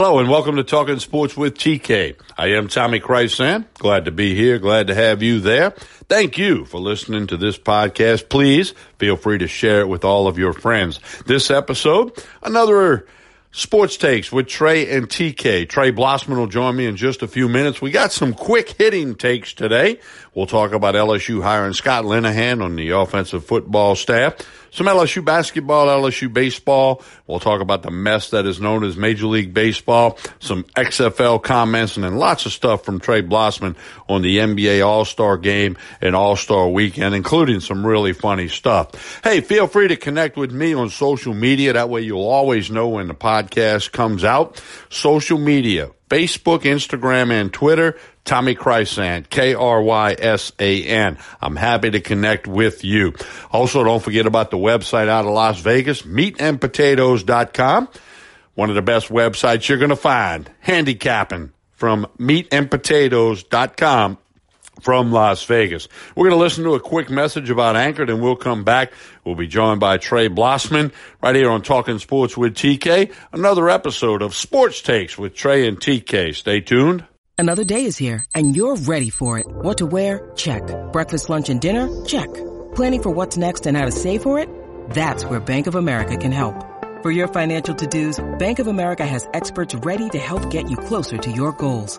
Hello and welcome to Talking Sports with TK. I am Tommy Krysan. Glad to be here. Glad to have you there. Thank you for listening to this podcast. Please feel free to share it with all of your friends. This episode, another Sports Takes with Trey and TK. Trey Blossman will join me in just a few minutes. We got some quick hitting takes today. We'll talk about LSU hiring Scott Linehan on the offensive football staff some LSU basketball, LSU baseball. We'll talk about the mess that is known as Major League Baseball, some XFL comments, and then lots of stuff from Trey Blossman on the NBA All-Star game and All-Star weekend, including some really funny stuff. Hey, feel free to connect with me on social media. That way you'll always know when the podcast comes out. Social media, Facebook, Instagram, and Twitter. Tommy Krysan, K-R-Y-S-A-N. I'm happy to connect with you. Also, don't forget about the website out of Las Vegas, meatandpotatoes.com. One of the best websites you're going to find. Handicapping from meatandpotatoes.com from Las Vegas. We're going to listen to a quick message about Anchored and we'll come back. We'll be joined by Trey Blossman right here on Talking Sports with TK. Another episode of Sports Takes with Trey and TK. Stay tuned. Another day is here and you're ready for it. What to wear? Check. Breakfast, lunch, and dinner? Check. Planning for what's next and how to save for it? That's where Bank of America can help. For your financial to-dos, Bank of America has experts ready to help get you closer to your goals.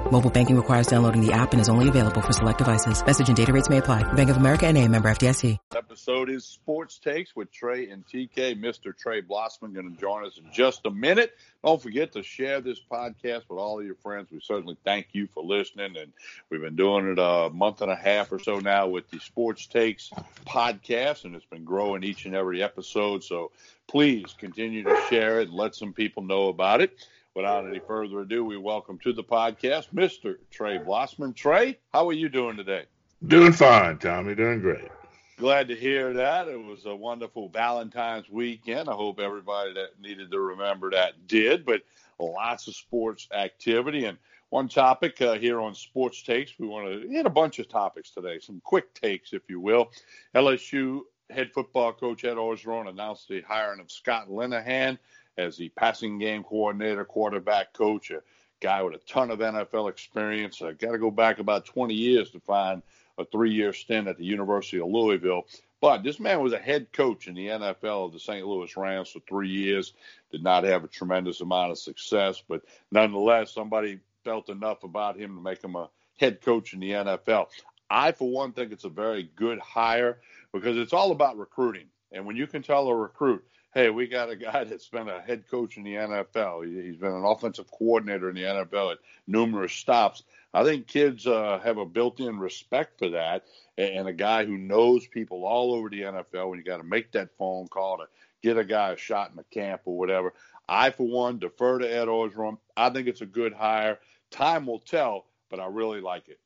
Mobile banking requires downloading the app and is only available for select devices. Message and data rates may apply. Bank of America and a member FDIC. Episode is Sports Takes with Trey and TK. Mr. Trey Blossman going to join us in just a minute. Don't forget to share this podcast with all of your friends. We certainly thank you for listening. And we've been doing it a month and a half or so now with the Sports Takes podcast, and it's been growing each and every episode. So please continue to share it and let some people know about it without any further ado, we welcome to the podcast Mr. Trey Blossman. Trey, how are you doing today? Doing fine, Tommy. Doing great. Glad to hear that. It was a wonderful Valentine's weekend. I hope everybody that needed to remember that did, but lots of sports activity. And one topic uh, here on Sports Takes, we want to hit a bunch of topics today, some quick takes, if you will. LSU head football coach Ed Orgeron announced the hiring of Scott Linehan as the passing game coordinator, quarterback coach, a guy with a ton of NFL experience. I got to go back about 20 years to find a three-year stint at the University of Louisville. But this man was a head coach in the NFL of the St. Louis Rams for three years. Did not have a tremendous amount of success, but nonetheless, somebody felt enough about him to make him a head coach in the NFL. I, for one, think it's a very good hire because it's all about recruiting. And when you can tell a recruit, hey, we got a guy that's been a head coach in the NFL. He's been an offensive coordinator in the NFL at numerous stops. I think kids uh, have a built-in respect for that, and a guy who knows people all over the NFL. When you got to make that phone call to get a guy a shot in the camp or whatever, I for one defer to Ed Orgeron. I think it's a good hire. Time will tell, but I really like it.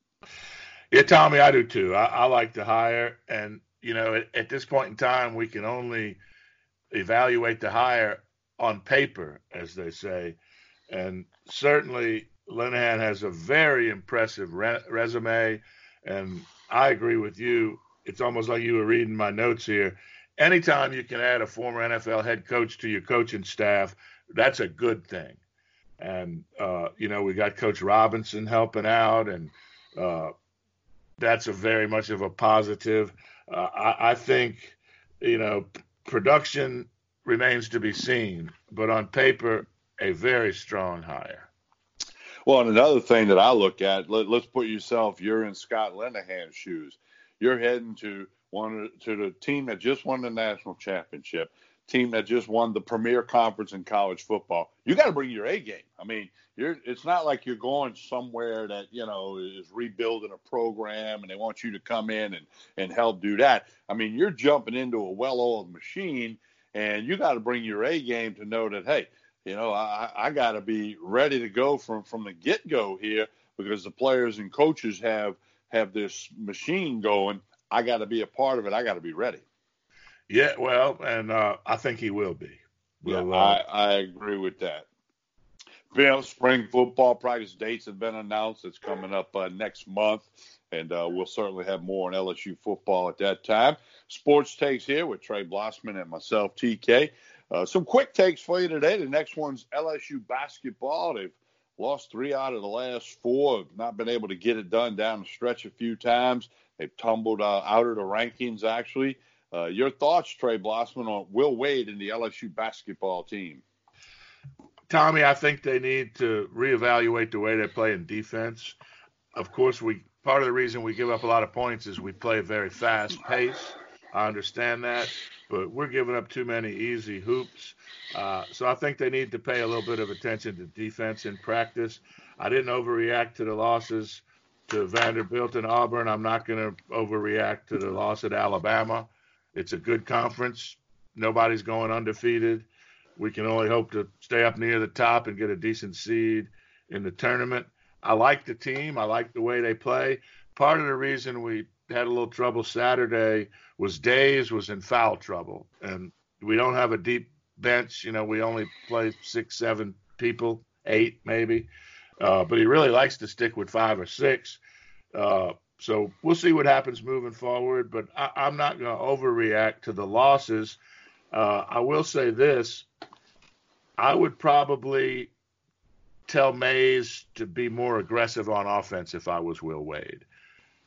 Yeah, Tommy, I do too. I, I like the hire, and you know, at, at this point in time, we can only evaluate the hire on paper, as they say. And certainly, Linehan has a very impressive re- resume. And I agree with you. It's almost like you were reading my notes here. Anytime you can add a former NFL head coach to your coaching staff, that's a good thing. And, uh, you know, we got Coach Robinson helping out, and uh, that's a very much of a positive. Uh, I, I think, you know, Production remains to be seen, but on paper, a very strong hire. Well, and another thing that I look at, let, us put yourself, you're in Scott Linehan's shoes. You're heading to one to the team that just won the national championship, team that just won the premier conference in college football. You got to bring your A game. I mean, you're it's not like you're going somewhere that you know is rebuilding a program and they want you to come in and and help do that. I mean, you're jumping into a well-oiled machine, and you got to bring your A game to know that hey, you know, I, I got to be ready to go from from the get go here because the players and coaches have have this machine going. I got to be a part of it. I got to be ready. Yeah, well, and uh, I think he will be. yeah, uh, I, I agree with that. Bill, spring football practice dates have been announced. It's coming up uh, next month, and uh, we'll certainly have more on LSU football at that time. Sports takes here with Trey Blossman and myself, TK. Uh, some quick takes for you today. The next one's LSU basketball. They've lost three out of the last four, have not been able to get it done down the stretch a few times. They've tumbled uh, out of the rankings, actually. Uh, your thoughts, Trey Blossman, on Will Wade and the LSU basketball team? Tommy, I think they need to reevaluate the way they play in defense. Of course, we part of the reason we give up a lot of points is we play a very fast pace. I understand that, but we're giving up too many easy hoops. Uh, so I think they need to pay a little bit of attention to defense in practice. I didn't overreact to the losses to Vanderbilt and Auburn. I'm not going to overreact to the loss at Alabama. It's a good conference. Nobody's going undefeated. We can only hope to stay up near the top and get a decent seed in the tournament. I like the team. I like the way they play. Part of the reason we had a little trouble Saturday was Mays was in foul trouble, and we don't have a deep bench. You know, we only play six, seven people, eight maybe. Uh, but he really likes to stick with five or six. Uh, so we'll see what happens moving forward. But I, am not going to overreact to the losses. Uh, I will say this: I would probably tell Mays to be more aggressive on offense if I was Will Wade.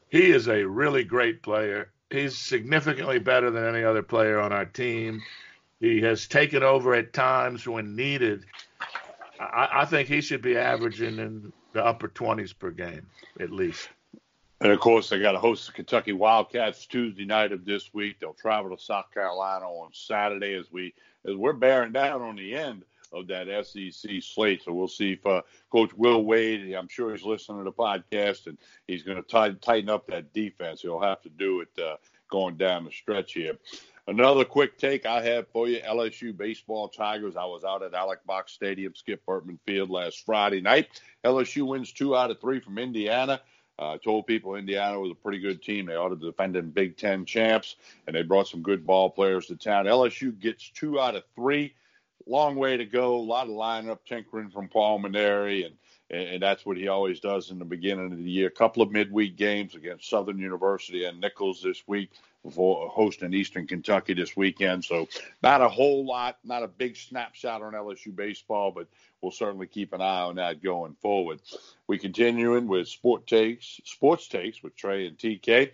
He is a really great player. He's significantly better than any other player on our team. He has taken over at times when needed. I, I think he should be averaging in the upper 20s per game, at least. And of course, they got to host the Kentucky Wildcats Tuesday night of this week. They'll travel to South Carolina on Saturday as we as we're bearing down on the end of that SEC slate. So we'll see if uh, Coach Will Wade, I'm sure he's listening to the podcast, and he's going to tighten up that defense. He'll have to do it uh, going down the stretch here. Another quick take I have for you LSU baseball Tigers. I was out at Alex Box Stadium, Skip Bertman Field last Friday night. LSU wins two out of three from Indiana. I uh, told people Indiana was a pretty good team. They ought to defend in Big Ten champs, and they brought some good ball players to town. LSU gets two out of three. Long way to go. A lot of lineup tinkering from Paul Mainieri, and and that's what he always does in the beginning of the year. A couple of midweek games against Southern University and Nicholls this week before hosting Eastern Kentucky this weekend. So not a whole lot, not a big snapshot on LSU baseball, but we'll certainly keep an eye on that going forward. We continuing with sport takes, sports takes with Trey and TK.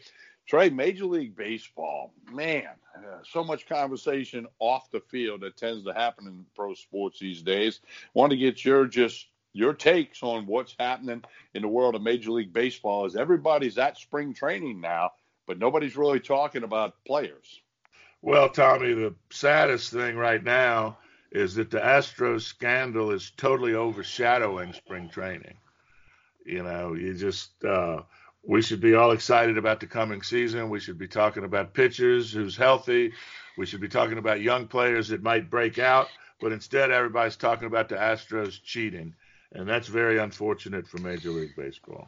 Trey, Major League Baseball, man, uh, so much conversation off the field that tends to happen in pro sports these days. Want to get your just your takes on what's happening in the world of Major League Baseball as everybody's at spring training now but nobody's really talking about players. Well, Tommy, the saddest thing right now is that the Astros scandal is totally overshadowing spring training. You know, you just uh, we should be all excited about the coming season. We should be talking about pitchers who's healthy. We should be talking about young players that might break out, but instead everybody's talking about the Astros cheating, and that's very unfortunate for Major League Baseball.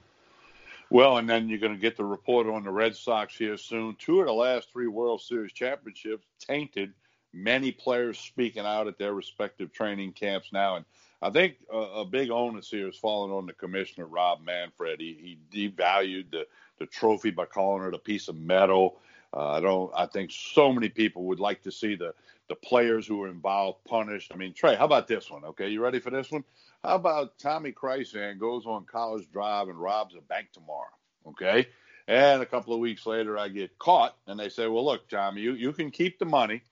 Well, and then you're going to get the report on the Red Sox here soon. Two of the last three World Series championships tainted. Many players speaking out at their respective training camps now, and I think a, a big onus here is falling on the commissioner Rob Manfred. He, he devalued the the trophy by calling it a piece of metal. Uh, I don't. I think so many people would like to see the the players who were involved punished. I mean, Trey, how about this one? Okay, you ready for this one? How about Tommy Krysan goes on College Drive and robs a bank tomorrow? Okay. And a couple of weeks later, I get caught, and they say, "Well, look, Tommy, you, you can keep the money,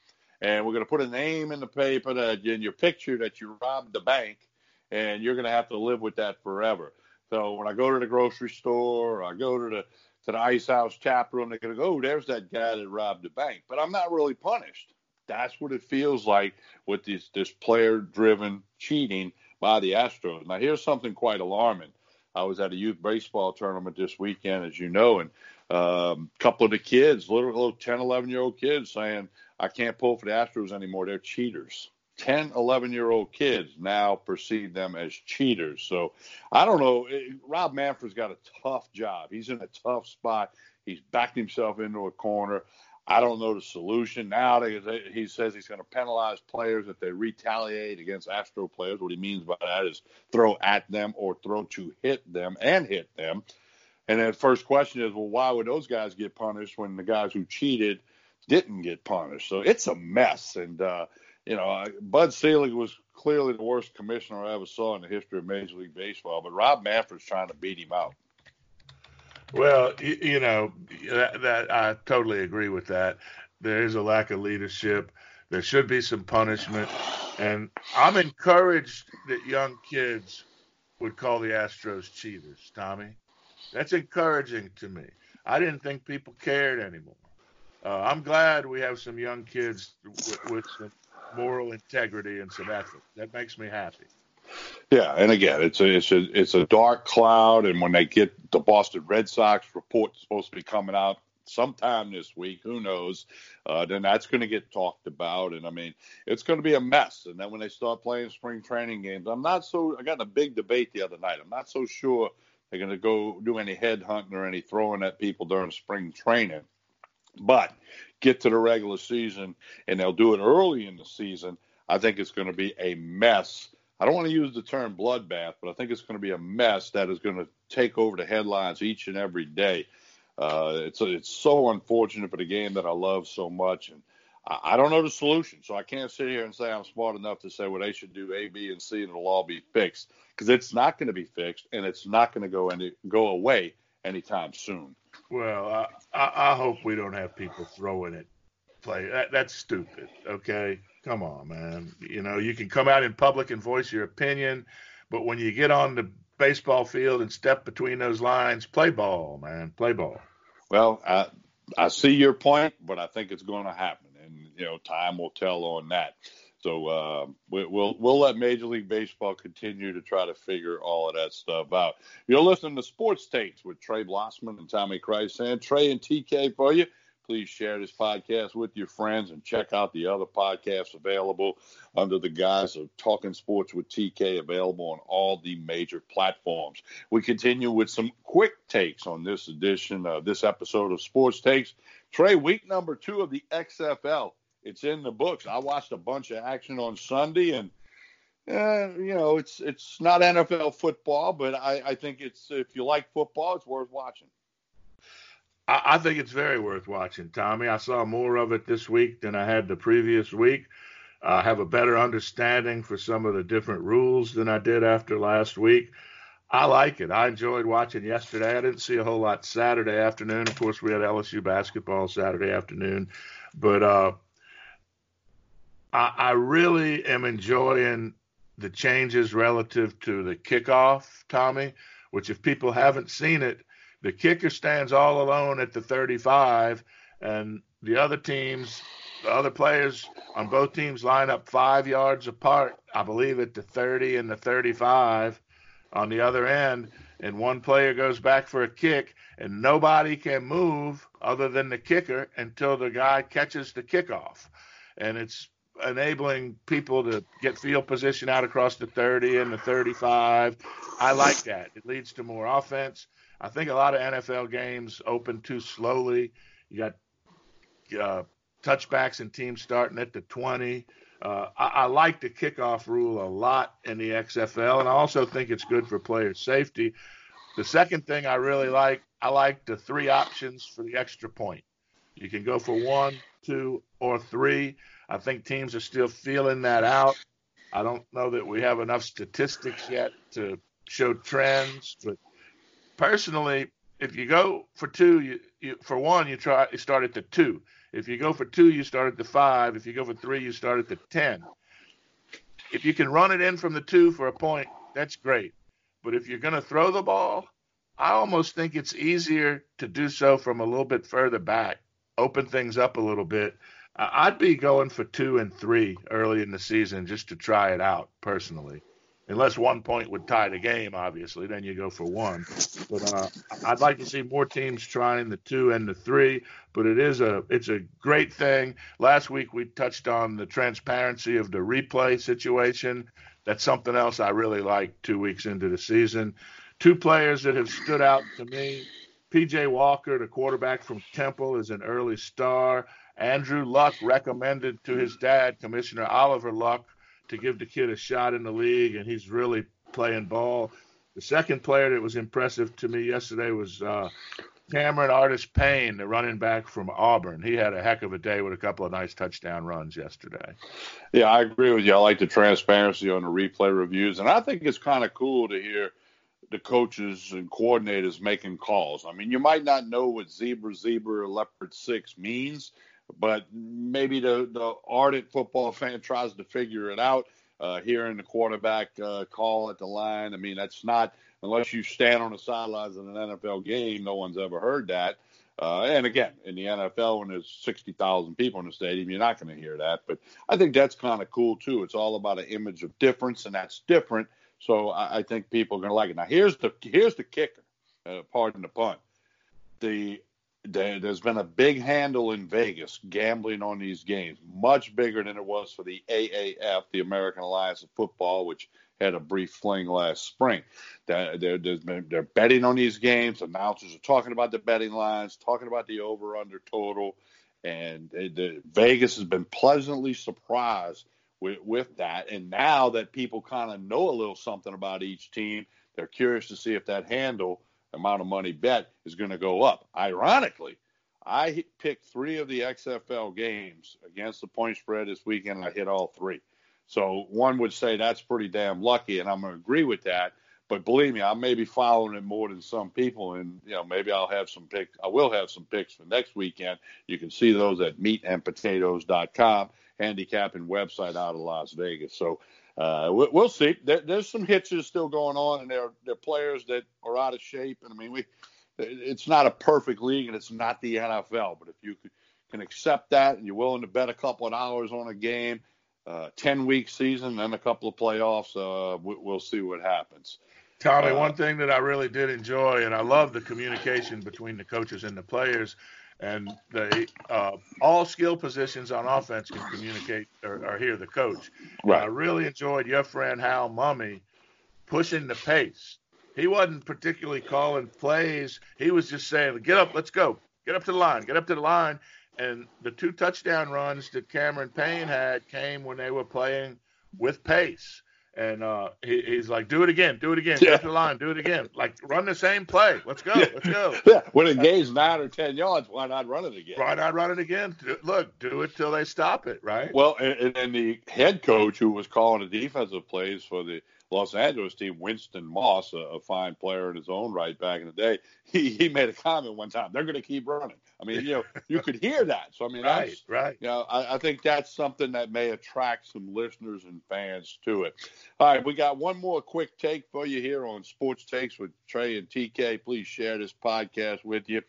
and we're going to put a name in the paper that in your picture that you robbed the bank, and you're going to have to live with that forever." So when I go to the grocery store, or I go to the to the ice house tap room, they're going to go, "Oh, there's that guy that robbed the bank," but I'm not really punished. That's what it feels like with this this player driven cheating by the Astros. Now, here's something quite alarming. I was at a youth baseball tournament this weekend, as you know, and a um, couple of the kids, little, little 10, 11 year old kids, saying, I can't pull for the Astros anymore. They're cheaters. 10, 11 year old kids now perceive them as cheaters. So I don't know. Rob Manfred's got a tough job. He's in a tough spot. He's backed himself into a corner. I don't know the solution. Now they, they, he says he's going to penalize players if they retaliate against Astro players. What he means by that is throw at them or throw to hit them and hit them. And then first question is, well, why would those guys get punished when the guys who cheated didn't get punished? So it's a mess. And uh, you know, Bud Selig was clearly the worst commissioner I ever saw in the history of Major League Baseball, but Rob Manfred's trying to beat him out. Well, you, know, that, that I totally agree with that. There is a lack of leadership. There should be some punishment. And I'm encouraged that young kids would call the Astros cheaters, Tommy. That's encouraging to me. I didn't think people cared anymore. Uh, I'm glad we have some young kids with, with some moral integrity and some ethics. That makes me happy. Yeah, and again, it's a it's a it's a dark cloud, and when they get the Boston Red Sox report supposed to be coming out sometime this week, who knows? Uh, then that's going to get talked about, and I mean, it's going to be a mess. And then when they start playing spring training games, I'm not so. I got in a big debate the other night. I'm not so sure they're going to go do any head hunting or any throwing at people during spring training. But get to the regular season, and they'll do it early in the season. I think it's going to be a mess. I don't want to use the term bloodbath, but I think it's going to be a mess that is going to take over the headlines each and every day. Uh, it's it's so unfortunate for the game that I love so much, and I, I don't know the solution, so I can't sit here and say I'm smart enough to say well they should do A, B, and C, and it'll all be fixed because it's not going to be fixed, and it's not going to go any go away anytime soon. Well, I, I, I hope we don't have people throwing it. Play that, that's stupid. Okay, come on, man. You know you can come out in public and voice your opinion, but when you get on the baseball field and step between those lines, play ball, man. Play ball. Well, I I see your point, but I think it's going to happen, and you know time will tell on that. So uh, we, will we'll let Major League Baseball continue to try to figure all of that stuff out. You're listening to Sports Takes with Trey Blossman and Tommy Krysan Trey and TK for you. Please share this podcast with your friends and check out the other podcasts available under the guise of Talking Sports with TK, available on all the major platforms. We continue with some quick takes on this edition, uh, this episode of Sports Takes. Trey, week number two of the XFL it's in the books. I watched a bunch of action on Sunday, and uh, you know, it's it's not NFL football, but I, I think it's if you like football, it's worth watching. I, I think it's very worth watching, Tommy. I saw more of it this week than I had the previous week. I have a better understanding for some of the different rules than I did after last week. I like it. I enjoyed watching yesterday. I didn't see a whole lot Saturday afternoon. Of course, we had LSU basketball Saturday afternoon, but uh, I, I really am enjoying the changes relative to the kickoff, Tommy, which if people haven't seen it, the kicker stands all alone at the 35, and the other teams, the other players on both teams line up five yards apart, I believe at the 30 and the 35 on the other end, and one player goes back for a kick, and nobody can move other than the kicker until the guy catches the kickoff. And it's enabling people to get field position out across the 30 and the 35. I like that. It leads to more offense. I think a lot of NFL games open too slowly. You got uh, touchbacks and teams starting at the 20. Uh, I, I, like the kickoff rule a lot in the XFL, and I also think it's good for player safety. The second thing I really like, I like the three options for the extra point. You can go for one, two, or three. I think teams are still feeling that out. I don't know that we have enough statistics yet to show trends, but personally, if you go for two, you, you for one you try you start at the two. If you go for two, you start at the five. If you go for three, you start at the ten. If you can run it in from the two for a point, that's great. But if you're going to throw the ball, I almost think it's easier to do so from a little bit further back, open things up a little bit I'd be going for two and three early in the season just to try it out personally. Unless one point would tie the game, obviously, then you go for one. But uh, I'd like to see more teams trying the two and the three. But it is a it's a great thing. Last week we touched on the transparency of the replay situation. That's something else I really like. Two weeks into the season, two players that have stood out to me. PJ Walker, the quarterback from Temple, is an early star. Andrew Luck recommended to his dad, Commissioner Oliver Luck, to give the kid a shot in the league, and he's really playing ball. The second player that was impressive to me yesterday was uh, Cameron Artis Payne, the running back from Auburn. He had a heck of a day with a couple of nice touchdown runs yesterday. Yeah, I agree with you. I like the transparency on the replay reviews, and I think it's kind of cool to hear the coaches and coordinators making calls. I mean, you might not know what zebra, zebra, leopard six means, but maybe the, the ardent football fan tries to figure it out. Uh, hearing the quarterback uh, call at the line, I mean, that's not unless you stand on the sidelines in an NFL game, no one's ever heard that. Uh, and again, in the NFL, when there's 60,000 people in the stadium, you're not going to hear that. But I think that's kind of cool too. It's all about an image of difference, and that's different. So I, I think people are going to like it. Now, here's the here's the kicker. Uh, pardon the pun. The there's been a big handle in Vegas gambling on these games, much bigger than it was for the AAF, the American Alliance of Football, which had a brief fling last spring. They're, betting on these games. Announcers are talking about the betting lines, talking about the over under total. And Vegas has been pleasantly surprised with, with that. And now that people kind of know a little something about each team, they're curious to see if that handle amount of money bet is going to go up. Ironically, I picked three of the XFL games against the point spread this weekend, I hit all three. So one would say that's pretty damn lucky, and I'm going to agree with that. But believe me, I may be following it more than some people, and you know maybe I'll have some picks. I will have some picks for next weekend. You can see those at meatandpotatoes.com, handicapping website out of Las Vegas. So uh, we'll see. There, there's some hitches still going on, and there there are players that are out of shape. And I mean, we it's not a perfect league, and it's not the NFL. But if you can accept that, and you're willing to bet a couple of hours on a game uh, 10 week season and a couple of playoffs. Uh, we'll see what happens. Tommy, uh, one thing that I really did enjoy, and I love the communication between the coaches and the players, and the uh, all skill positions on offense can communicate or, or hear the coach. Right. I really enjoyed your friend Hal Mumme pushing the pace. He wasn't particularly calling plays. He was just saying, "Get up, let's go. Get up to the line. Get up to the line." And the two touchdown runs that Cameron Payne had came when they were playing with pace. And uh, he, he's like, do it again, do it again, yeah. the line, do it again. Like, run the same play. Let's go, yeah. let's go. Yeah, when it gains nine or 10 yards, why not run it again? Why not run it again? Look, do it till they stop it, right? Well, and, and the head coach who was calling the defensive plays for the Los Angeles team, Winston Moss, a, a, fine player in his own right back in the day, he, he made a comment one time. They're going to keep running. I mean, you know, you could hear that. So I mean, right, right. You know, I, I think that's something that may attract some listeners and fans to it. All right, we got one more quick take for you here on Sports Takes with Trey and TK. Please share this podcast with you.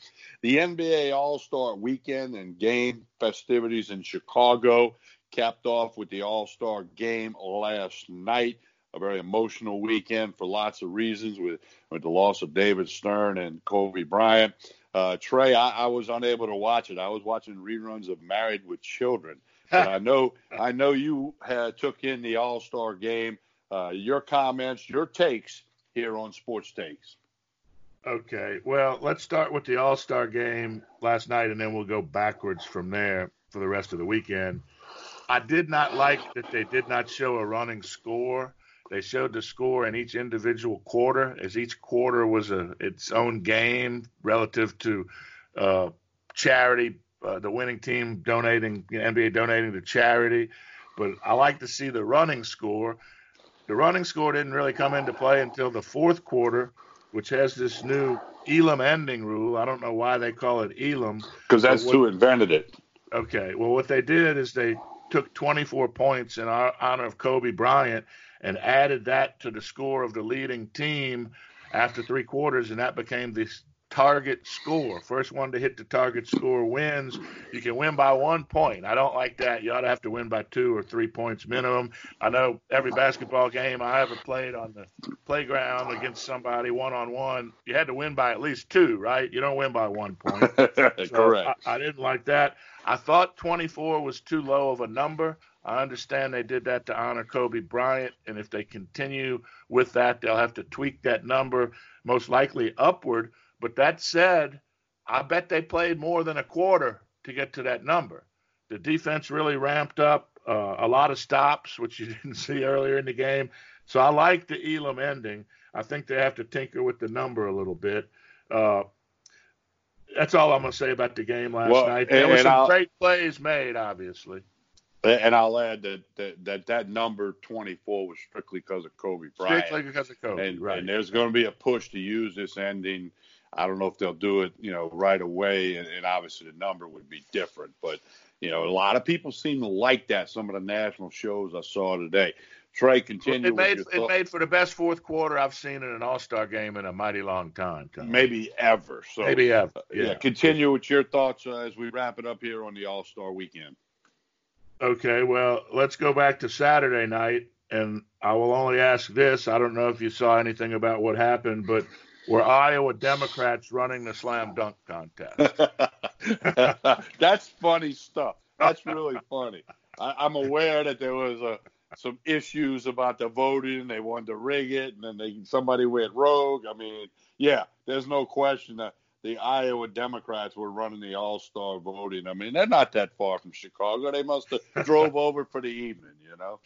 The NBA All Star Weekend and game festivities in Chicago capped off with the All Star game last night a very emotional weekend for lots of reasons with, with the loss of David Stern and Kobe Bryant. Uh, Trey, I, I, was unable to watch it. I was watching reruns of Married with Children. But I know I know you had, took in the All Star game. Uh, your comments, your takes here on Sports Takes. Okay, well, let's start with the All Star game last night, and then we'll go backwards from there for the rest of the weekend. I did not like that they did not show a running score. They showed the score in each individual quarter, as each quarter was a its own game relative to uh, charity. Uh, the winning team donating, you know, NBA donating to charity. But I like to see the running score. The running score didn't really come into play until the fourth quarter, which has this new Elam ending rule. I don't know why they call it Elam. Because that's what, who invented it. Okay. Well, what they did is they took 24 points in honor of Kobe Bryant and added that to the score of the leading team after three quarters, and that became the target score. First one to hit the target score wins. You can win by one point. I don't like that. You ought to have to win by two or three points minimum. I know every basketball game I ever played on the playground against somebody one on one, you had to win by at least two, right? You don't win by one point. so Correct. I, I didn't like that. I thought 24 was too low of a number. I understand they did that to honor Kobe Bryant, and if they continue with that, they'll have to tweak that number, most likely upward. But that said, I bet they played more than a quarter to get to that number. The defense really ramped up, uh, a lot of stops, which you didn't see earlier in the game. So I like the Elam ending. I think they have to tinker with the number a little bit. Uh, that's all I'm going to say about the game last well, night. There were some I'll, great plays made, obviously. And I'll add that that that, that number 24 was strictly because of Kobe Bryant. Strictly because of Kobe, and, right. And there's going to be a push to use this ending. I don't know if they'll do it, you know, right away, and, and obviously the number would be different. But you know, a lot of people seem to like that. Some of the national shows I saw today. Trey, continue. It made it made for the best fourth quarter I've seen in an All Star game in a mighty long time. Tom. Maybe ever. So maybe ever. Yeah. yeah continue with your thoughts uh, as we wrap it up here on the All Star weekend. Okay. Well, let's go back to Saturday night, and I will only ask this. I don't know if you saw anything about what happened, but were Iowa Democrats running the slam dunk contest? That's funny stuff. That's really funny. I, I'm aware that there was a some issues about the voting. They wanted to rig it, and then they somebody went rogue. I mean, yeah, there's no question that the Iowa Democrats were running the All Star voting. I mean, they're not that far from Chicago. They must have drove over for the evening, you know.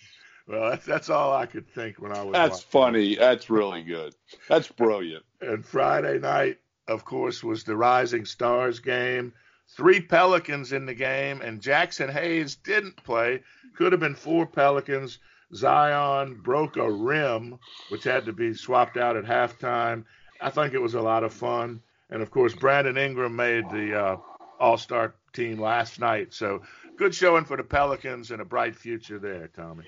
Well, that's that's all I could think when I was. That's funny. That's really good. That's brilliant. and Friday night, of course, was the Rising Stars game. Three Pelicans in the game, and Jaxson Hayes didn't play could have been four Pelicans. Zion broke a rim, which had to be swapped out at halftime. I think it was a lot of fun. And of course, Brandon Ingram made the uh, All Star team last night. So good showing for the Pelicans and a bright future there, Tommy.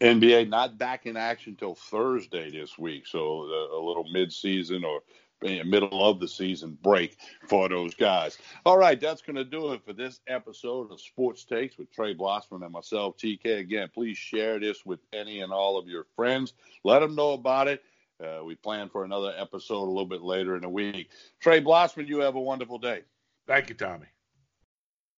NBA not back in action till Thursday this week, so a, a little mid-season or middle of the season break for those guys. All right, that's going to do it for this episode of Sports Takes with Trey Blossman and myself, TK. Again, please share this with any and all of your friends. Let them know about it. Uh, we plan for another episode a little bit later in the week. Trey Blossman, you have a wonderful day. Thank you, Tommy.